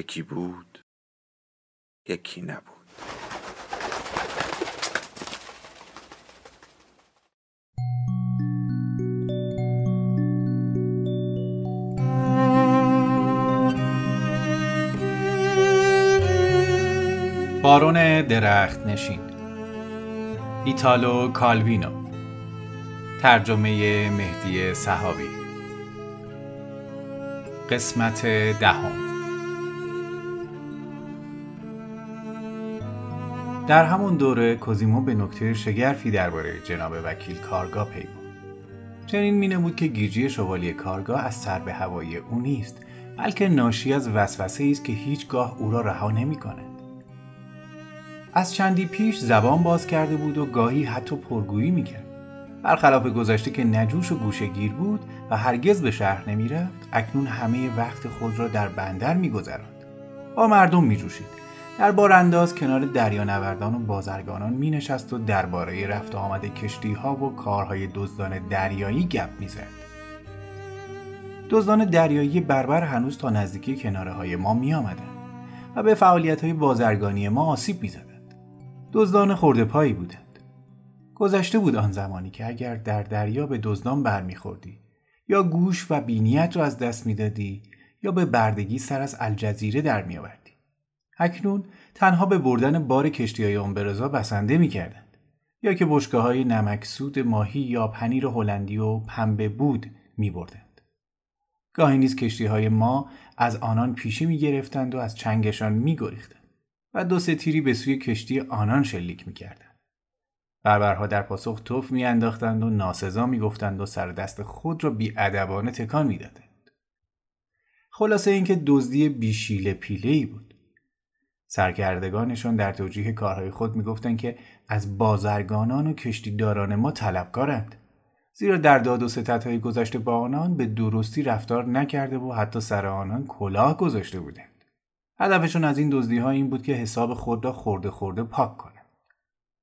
یکی بود یکی نبود. بارون درخت نشین. ایتالو کالوینو. ترجمه مهدی صحابی قسمت دهم. در همون دوره کوزیمو به نکته شگرفی درباره جناب وکیل کارگاه پی بود چنین مینه بود که گیجی شوالی کارگاه از سر به هوایی او نیست بلکه ناشی از وسوسه است که هیچگاه او را رها نمی کند. از چندی پیش زبان باز کرده بود و گاهی حتی پرگویی می‌کرد. برخلاف گذشته که نجوش و گوشگیر بود و هرگز به شهر نمی‌رفت اکنون همه وقت خود را در بندر میگذراند. با مردم میجوشید. در بارانداز کنار دریانوردان و بازرگانان می نشست و درباره رفت آمد کشتی ها و کارهای دزدان دریایی گپ می زد. دزدان دریایی بربر هنوز تا نزدیکی کناره های ما می آمدن و به فعالیت های بازرگانی ما آسیب می زدند. دزدان خورده پایی بودند. گذشته بود آن زمانی که اگر در دریا به دزدان برمیخوردی یا گوش و بینیت را از دست می‌دادی یا به بردگی سر از الجزیره در میآوردی اکنون تنها به بردن بار کشتی های امبرزا بسنده می کردند. یا که بشکه های نمکسود ماهی یا پنیر هلندی و پنبه بود می بردند. گاهی نیز کشتی های ما از آنان پیشی می گرفتند و از چنگشان می گریختند و دو تیری به سوی کشتی آنان شلیک می کردند. بربرها در پاسخ توف می انداختند و ناسزا می گفتند و سر دست خود را بی ادبانه تکان می دادند. خلاصه اینکه دزدی بیشیله پیله ای بود. سرکردگانشان در توجیه کارهای خود می‌گفتند که از بازرگانان و کشتیداران ما طلبکارند. زیرا در داد و ستدهای گذشته با آنان به درستی رفتار نکرده و حتی سر آنان کلاه گذاشته بودند. هدفشون از این دزدی ها این بود که حساب خود را خورده خورده پاک کنند.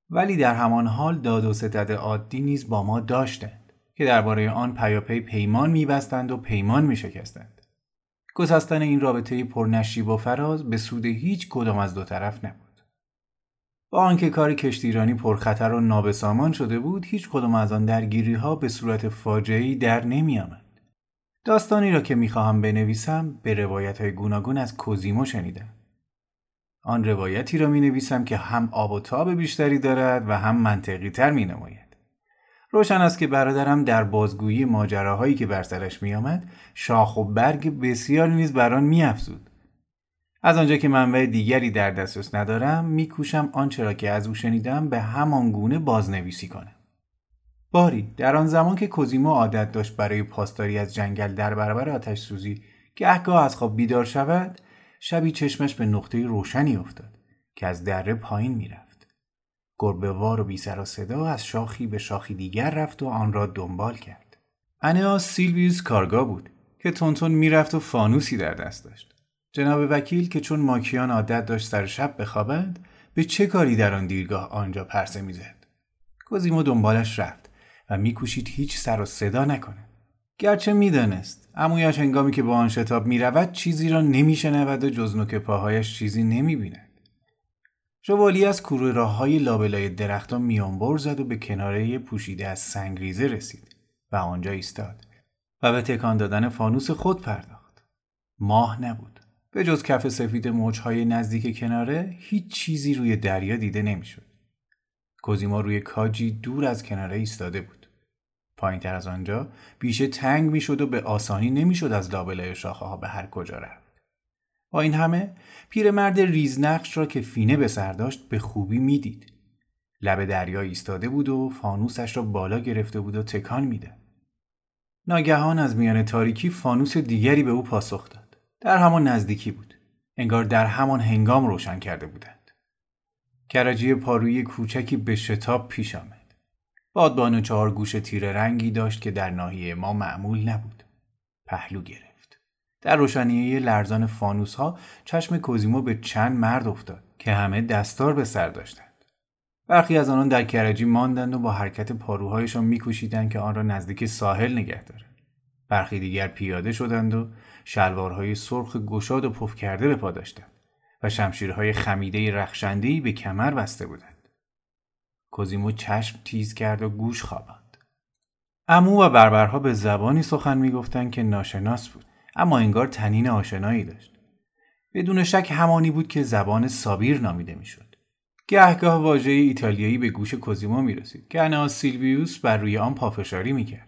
ولی در همان حال داد و ستد عادی نیز با ما داشتند که درباره آن پیاپی پیمان میبستند و پیمان میشکستند. گسستن این رابطه پرنشیب و فراز به سود هیچ کدام از دو طرف نبود. با آنکه کار کشتیرانی پرخطر و نابسامان شده بود هیچ کدام از آن درگیری ها به صورت فاجعی در نمی آمد. داستانی را که می‌خواهم بنویسم به روایت های گوناگون از کوزیمو شنیدم. آن روایتی را می نویسم که هم آب و تاب بیشتری دارد و هم منطقی تر می نماید. روشن است که برادرم در بازگویی ماجراهایی که بر سرش میآمد شاخ و برگ بسیار نیز بر آن میافزود. از آنجا که منبع دیگری در دسترس ندارم میکوشم آنچه را که از او شنیدم به همان گونه بازنویسی کنم. باری در آن زمان که کوزیمو عادت داشت برای پاسداری از جنگل در برابر آتش سوزی گهگاه از خواب بیدار شود شبی چشمش به نقطه روشنی افتاد که از دره پایین می‌رفت. گربه وار و بی سر و صدا از شاخی به شاخی دیگر رفت و آن را دنبال کرد. انیا سیلویوس کارگاه بود که تونتون می‌رفت و فانوسی در دست داشت. جناب وکیل که چون ماکیان عادت داشت سر شب بخوابند به چه کاری در آن دیرگاه آنجا پرسه می‌زد کوزیمو دنبالش رفت و میکوشید هیچ سر و صدا نکنه گرچه می‌دانست امویش هنگامی که با آن شتاب می‌رود چیزی را نمیشنود و جز نوک پاهایش چیزی نمی‌بیند شوالی از کوره راه های لابلای درختان میانبر زد و به کناره پوشیده از سنگریزه رسید و آنجا ایستاد و به تکان دادن فانوس خود پرداخت. ماه نبود. به جز کف سفید موجهای نزدیک کناره هیچ چیزی روی دریا دیده نمی‌شد. کوزیما روی کاجی دور از کناره ایستاده بود. پایین تر از آنجا بیشه تنگ می‌شد و به آسانی نمی‌شد از لابلای شاخه ها به هر کجا رفت. با این همه پیرمرد ریزنقش را که فینه به سر داشت به خوبی می‌دید. لب دریا ایستاده بود و فانوسش را بالا گرفته بود و تکان می‌داد. ناگهان از میان تاریکی فانوس دیگری به او پاسخ داد. در همان نزدیکی بود. انگار در همان هنگام روشن کرده بودند. کرجی پاروی کوچکی به شتاب پیش آمد. بادبان چهار گوش تیر رنگی داشت که در ناحیه ما معمول نبود. پهلو گرفت. در روشنیه لرزان فانوس ها چشم کوزیمو به چند مرد افتاد که همه دستار به سر داشتند. برخی از آنان در کرجی ماندند و با حرکت پاروهایشان میکوشیدند که آن را نزدیک ساحل نگه دارند. برخی دیگر پیاده شدند و شلوارهای سرخ گشاد و پف کرده به پا داشتند و شمشیرهای خمیده رخشندهی به کمر بسته بودند. کوزیمو چشم تیز کرد و گوش خواباند. امو و بربرها به زبانی سخن می‌گفتند که ناشناس بود اما انگار تنین آشنایی داشت. بدون شک همانی بود که زبان سابیر نامیده می‌شد. گهگاه واژه ایتالیایی به گوش کوزیمو می رسید که انا سیلویوس بر روی آن پافشاری می کرد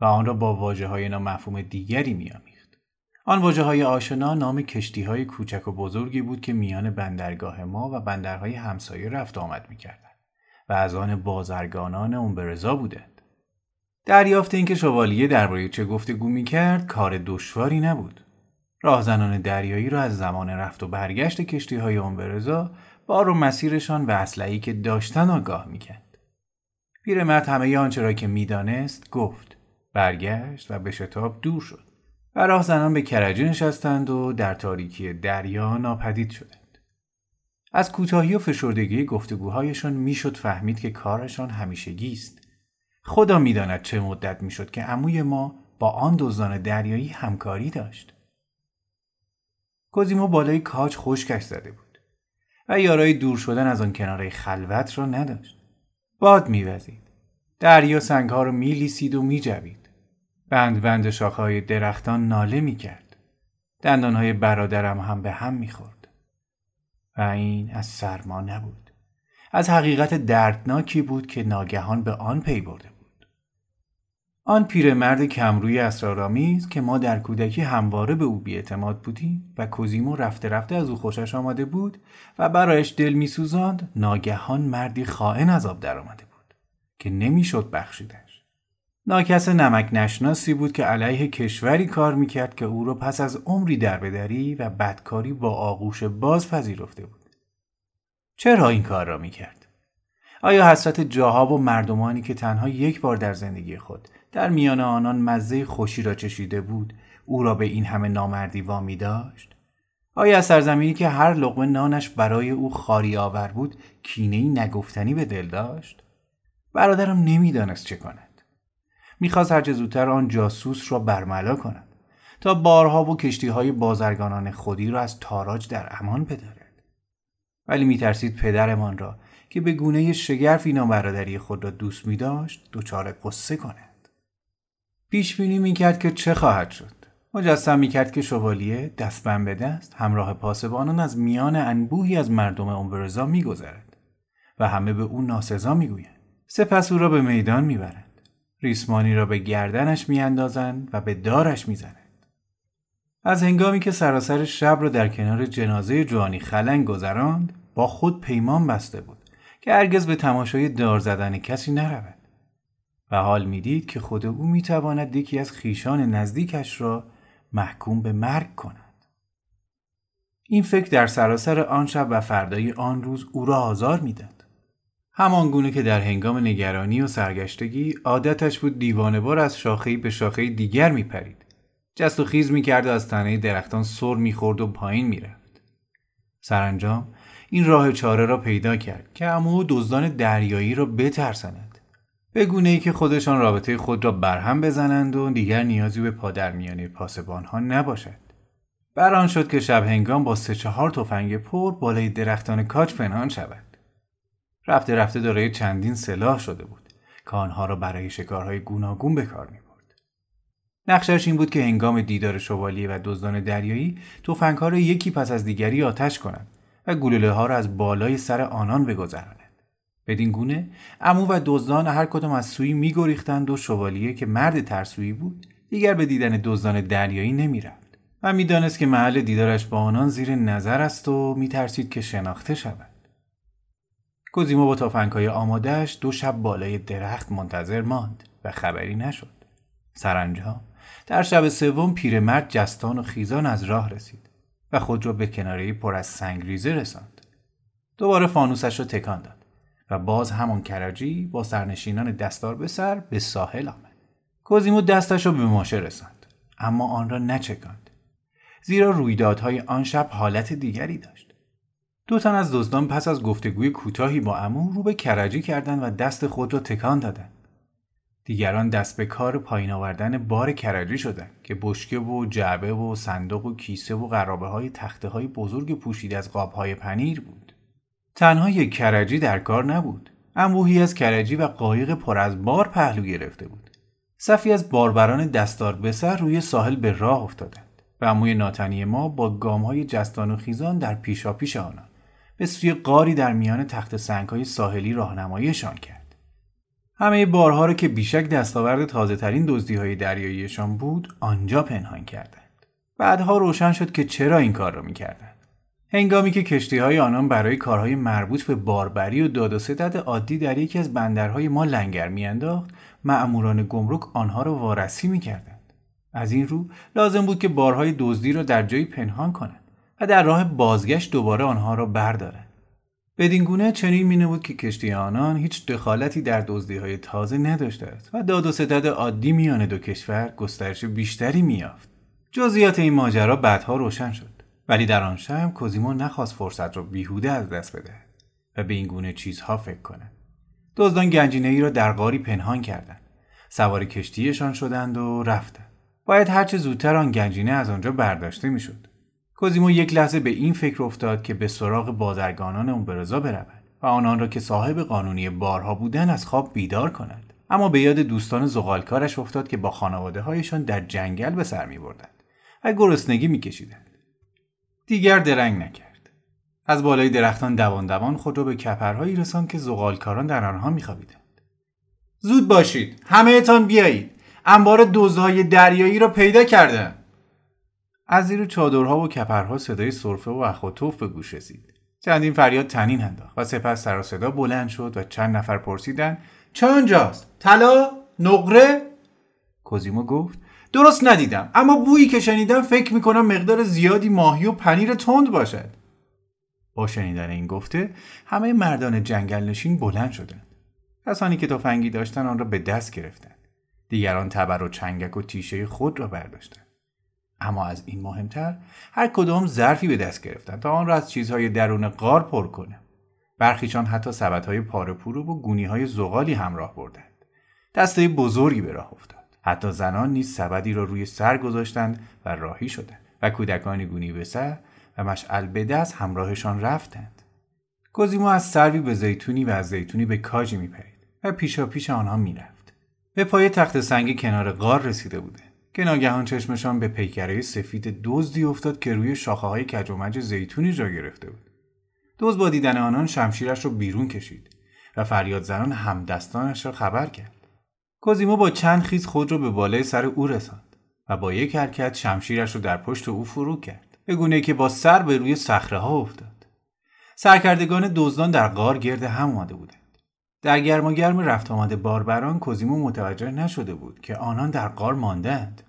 و آن را با واجه های نامفهوم دیگری می آمیخت. آن واجه های آشنا نام کشتی های کوچک و بزرگی بود که میان بندرگاه ما و بندرهای همسایه رفت آمد می کردن و از آن بازرگانان اونبرزا بودند. دریافت اینکه شوالیه درباره چه گفتگو می کرد کار دشواری نبود. راهزنان دریایی را از زمان رفت و برگشت کشتی های اونبرزا بار و مسیرشان و اسلحه‌ای که داشتن آگاه می‌کرد. پیرمرد همه آنچه را که می‌دانست گفت برگشت و به شتاب دور شد و راه زنان به کرجی نشستند و در تاریکی دریا ناپدید شدند. از کوتاهی و فشردگی گفتگوهایشان می‌شد فهمید که کارشان همیشگی است. خدا می‌داند چه مدت می‌شد که عموی ما با آن دزدان دریایی همکاری داشت. کوزیمو بالای کاج خشکش زده بود. و یارای دور شدن از آن کناره خلوت را نداشت. باد میوزید. دریا سنگها رو میلیسید و میجوید. بند بند شاخهای درختان ناله می‌کرد. دندانهای برادرم هم به هم می‌خورد. و این از سرما نبود. از حقیقت دردناکی بود که ناگهان به آن پی برده بود. آن پیرمرد کمروی اسرارآمیز که ما در کودکی همواره به او بیاعتماد بودیم و کوزیمو رفته رفته از او خوشش آمده بود و برایش دل میسوزاند ناگهان مردی خائن از آب درآمده بود که نمی‌شد بخشیدش ناکس نمک نشناسی بود که علیه کشوری کار می‌کرد که او را پس از عمری در بدری و بدکاری با آغوش باز پذیرفته بود چرا این کار را می‌کرد؟ آیا حسرت جاها و مردمانی که تنها یک بار در زندگی خود در میان آنان مزه خوشی را چشیده بود او را به این همه نامردی وامی داشت؟ آیا سرزمینی که هر لقمه نانش برای او خاری آور بود کینهای نگفتنی به دل داشت؟ برادرم نمی‌دانست چه کند. می‌خواست هرچه زودتر آن جاسوس را برملا کند تا بارها و کشتی های بازرگانان خودی را از تاراج در امان بدارد. ولی میترسید پدرمان را که به گونه شگرفی نابرادری خود را دوست می داشت دچار قصه کند. پیش بینی می‌کرد که چه خواهد شد. مجسم می‌کرد که شوالیه دستبند به دست همراه پاسبانان از میان انبوهی از مردم امبرزا میگذرد و همه به او ناسزا می‌گویند. سپس او را به میدان می‌برند. ریسمانی را به گردنش میاندازند و به دارش می‌زنند از هنگامی که سراسر شب را در کنار جنازه جوانی خلنگ گذراند با خود پیمان بسته بود که هرگز به تماشای دار زدن کسی نرود و حال می‌دید که خود او می‌تواند یکی از خیشان نزدیکش را محکوم به مرگ کند. این فکر در سراسر آن شب و فردای آن روز او را آزار می‌داد. همان گونه که در هنگام نگرانی و سرگشتگی عادتش بود دیوانه از شاخهی به شاخه دیگر میپرید. جست و خیز می‌کرد و از تنه درختان سر می‌خورد و پایین می‌رفت. سرانجام این راه چاره را پیدا کرد که امو دزدان دریایی را بترسند. به گونه ای که خودشان رابطه خود را برهم بزنند و دیگر نیازی به پادرمیانی پاسبان ها نباشد. بران شد که شب هنگام با سه چهار تفنگ پر بالای درختان کاج پنهان شود. رفته رفته دارای چندین سلاح شده بود که آنها را برای شکارهای گوناگون به کار می برد. نقشش این بود که هنگام دیدار شوالیه و دزدان دریایی ها را یکی پس از دیگری آتش کنند و گلوله ها را از بالای سر آنان بگذرانند. بدین گونه امو و دزدان هر کدام از سوی میگریختند و شوالیه که مرد ترسویی بود دیگر به دیدن دزدان دریایی نمی‌رفت و می‌دانست که محل دیدارش با آنان زیر نظر است و میترسید که شناخته شود کوزیمو با تافنگهای آمادهش دو شب بالای درخت منتظر ماند و خبری نشد سرانجام در شب سوم پیرمرد جستان و خیزان از راه رسید و خود را به کناره پر از سنگریزه رساند. دوباره فانوسش را تکان داد و باز همان کرجی با سرنشینان دستار به سر به ساحل آمد. کوزیمو دستش را به ماشه رساند اما آن را نچکاند. زیرا رویدادهای آن شب حالت دیگری داشت. دو تن از دزدان پس از گفتگوی کوتاهی با امو رو به کرجی کردند و دست خود را تکان دادند. دیگران دست به کار پایین آوردن بار کرجی شدند که بشکه و جعبه و صندوق و کیسه و قرابه های تخته های بزرگ پوشیده از قاب های پنیر بود. تنها یک کرجی در کار نبود. انبوهی از کرجی و قایق پر از بار پهلو گرفته بود. صفی از باربران دستار به سر روی ساحل به راه افتادند و اموی ناتنی ما با گام های جستان و خیزان در پیشا پیش آنان به سوی قاری در میان تخت سنگ های ساحلی راهنماییشان کرد. همه بارها را که بیشک دستاورد تازه ترین دزدی های دریاییشان بود آنجا پنهان کردند. بعدها روشن شد که چرا این کار را می‌کردند. هنگامی که کشتی های آنان برای کارهای مربوط به باربری و داد و ستد عادی در یکی از بندرهای ما لنگر میانداخت معموران گمرک آنها را وارسی می‌کردند از این رو لازم بود که بارهای دزدی را در جایی پنهان کنند و در راه بازگشت دوباره آنها را بردارند بدین گونه چنین می بود که کشتی آنان هیچ دخالتی در دزدی های تازه نداشته است و داد و ستد عادی میان دو کشور گسترش بیشتری میافت. جزئیات این ماجرا بعدها روشن شد ولی در آن شب کوزیمو نخواست فرصت را بیهوده از دست بده و به این گونه چیزها فکر کند. دزدان گنجینه ای را در غاری پنهان کردند. سوار کشتیشان شدند و رفتند. باید هرچه زودتر آن گنجینه از آنجا برداشته می‌شد. کوزیمو یک لحظه به این فکر افتاد که به سراغ بازرگانان اومبرزا برود و آنان را که صاحب قانونی بارها بودن از خواب بیدار کند اما به یاد دوستان زغالکارش افتاد که با خانواده هایشان در جنگل به سر می بردند و گرسنگی می کشیدند. دیگر درنگ نکرد. از بالای درختان دوان دوان خود را به کپرهایی رساند که زغالکاران در آنها میخوابیدند. زود باشید همه تان بیایید انبار دوزهای دریایی را پیدا کردم از زیر چادرها و کپرها صدای سرفه و اخوتوف به گوش رسید. چندین فریاد تنین انداخت و سپس سر صدا بلند شد و چند نفر پرسیدن چه آنجاست طلا؟ نقره؟ کوزیمو گفت درست ندیدم اما بویی که شنیدم فکر می‌کنم مقدار زیادی ماهی و پنیر تند باشد. با شنیدن این گفته همه مردان جنگل نشین بلند شدند. کسانی که تفنگی داشتن آن را به دست گرفتند. دیگران تبر و چنگک و تیشه خود را برداشتند. اما از این مهمتر هر کدام ظرفی به دست گرفتن تا آن را از چیزهای درون غار پر کنه. برخیشان حتی سبدهای پارپورو و گونی های زغالی همراه بردند. دسته بزرگی به راه افتاد. حتی زنان نیز سبدی را روی سر گذاشتند و راهی شدند و کودکانی گونی به سر و مشعل به دست همراهشان رفتند. کوزیمو از سروی به زیتونی و از زیتونی به کاجی میپرید و پیشا پیش آنها می‌رفت. به پای تخت سنگ کنار غار رسیده بوده که ناگهان چشمشان به پیکره سفید دزدی افتاد که روی شاخه های کج زیتونی جا گرفته بود. دزد با دیدن آنان شمشیرش را بیرون کشید و فریاد زنان همدستانش را خبر کرد. کوزیمو با چند خیز خود را به بالای سر او رساند و با یک حرکت شمشیرش را در پشت او فرو کرد به گونه که با سر به روی صخره ها افتاد. سرکردگان دزدان در غار گرد هم آمده بودند. در گرم و گرم رفت آمد باربران کوزیمو متوجه نشده بود که آنان در غار ماندند.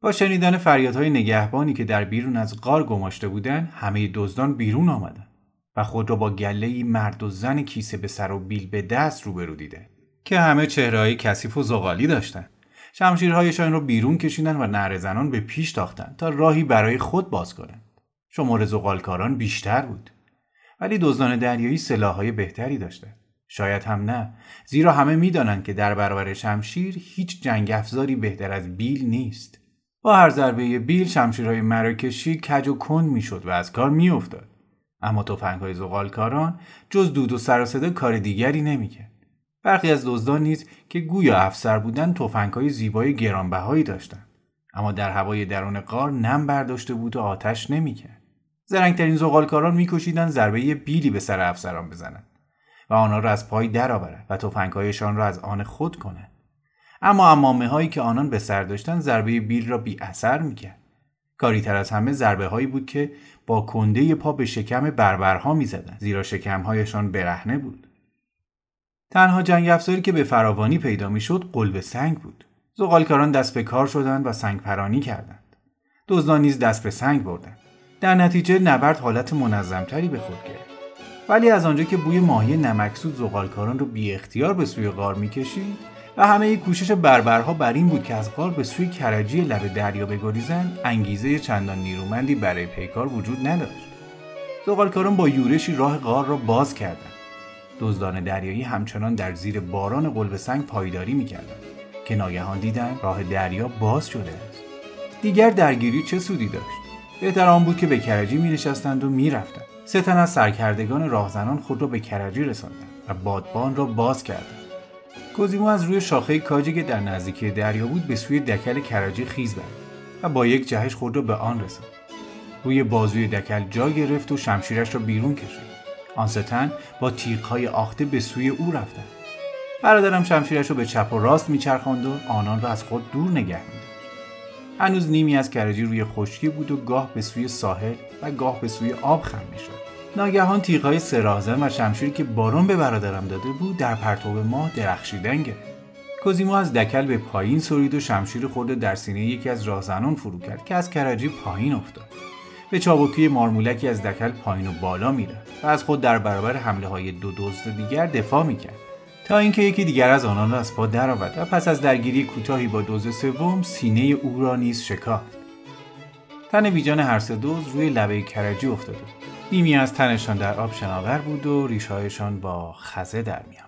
با شنیدن فریادهای نگهبانی که در بیرون از غار گماشته بودند همه دزدان بیرون آمدند و خود را با گله مرد و زن کیسه به سر و بیل به دست روبرو دیده که همه چهرههای کثیف و زغالی داشتند. شمشیرهایشان را بیرون کشیدند و نعره زنان به پیش تاختند تا راهی برای خود باز کنند. شمار زغالکاران بیشتر بود ولی دزدان دریایی سلاحهای بهتری داشتند. شاید هم نه. زیرا همه می‌دانند که در برابر شمشیر هیچ جنگ افزاری بهتر از بیل نیست. با هر ضربه بیل شمشیرهای مراکشی کج و کند می‌شد و از کار میافتاد. اما تفنگهای زغالکاران جز دود و سر کار دیگری نمی‌کرد. برخی از دزدان نیز که گویا افسر بودند تفنگهای زیبای گرانبهایی داشتند. اما در هوای درون قار نم برداشته بود و آتش نمی‌کرد. زرنگترین زغالکاران میکشیدند ضربه بیلی به سر افسران بزنند. و آنها را از پای درآورد و تفنگهایشان را از آن خود کنند اما امامه هایی که آنان به سر داشتند ضربه بیل را بی اثر می‌کرد کاری تر از همه ضربه هایی بود که با کنده پا به شکم بربرها می‌زدند زیرا شکمهایشان برهنه بود تنها جنگ افزاری که به فراوانی پیدا می‌شد قلب سنگ بود زغالکاران دست به کار شدند و سنگ پرانی کردند. دزدان نیز دست به سنگ بردند. در نتیجه نبرد حالت منظمتری به خود گرفت. ولی از آنجا که بوی ماهی نمکسود زغالکاران رو بی اختیار به سوی غار می‌کشید و همه کوشش بربرها بر این بود که از غار به سوی کرجی لب دریا بگریزند انگیزه چندان نیرومندی برای پیکار وجود نداشت. زغالکاران با یورشی راه غار را باز کردند. دزدان دریایی همچنان در زیر باران قلب سنگ پایداری می‌کردند که ناگهان دیدند راه دریا باز شده است. دیگر درگیری چه سودی داشت؟ بهتر آن بود که به کرجی می نشستند و می رفتند. سه تن از سرکردگان راهزنان خود را به کرجی رساندند و بادبان را باز کردند. کوزیمو از روی شاخه کاجی که در نزدیکی دریا بود به سوی دکل کرجی خیز برد و با یک جهش خود را به آن رساند. روی بازوی دکل جا گرفت و شمشیرش را بیرون کشید. آن ستن با تیغهای آخته به سوی او رفتند. برادرم شمشیرش را به چپ و راست میچرخاند و آنان را از خود دور نگه هنوز نیمی از کرجی روی خشکی بود و گاه به سوی ساحل و گاه به سوی آب خم می‌شد ناگهان تیغهای سرازن و شمشیری که بارون به برادرم داده بود در پرتو ماه درخشیدن گرفت. کوزیمو از دکل به پایین سرید و شمشیر خورده در سینه یکی از راهزنان فرو کرد که از کرجی پایین افتاد. به چابکی مارمولکی از دکل پایین و بالا می‌رفت و از خود در برابر حمله های دو دزد دیگر دفاع می‌کرد تا اینکه یکی دیگر از آنان را از پا درآورد و پس از درگیری کوتاهی با دوز سوم سینه او را نیز شکافت. تن ویجان هر سه دوز روی لبه کرجی افتاده نیمی از تنشان در آب شناور بود و ریشهایشان با خزه در میان.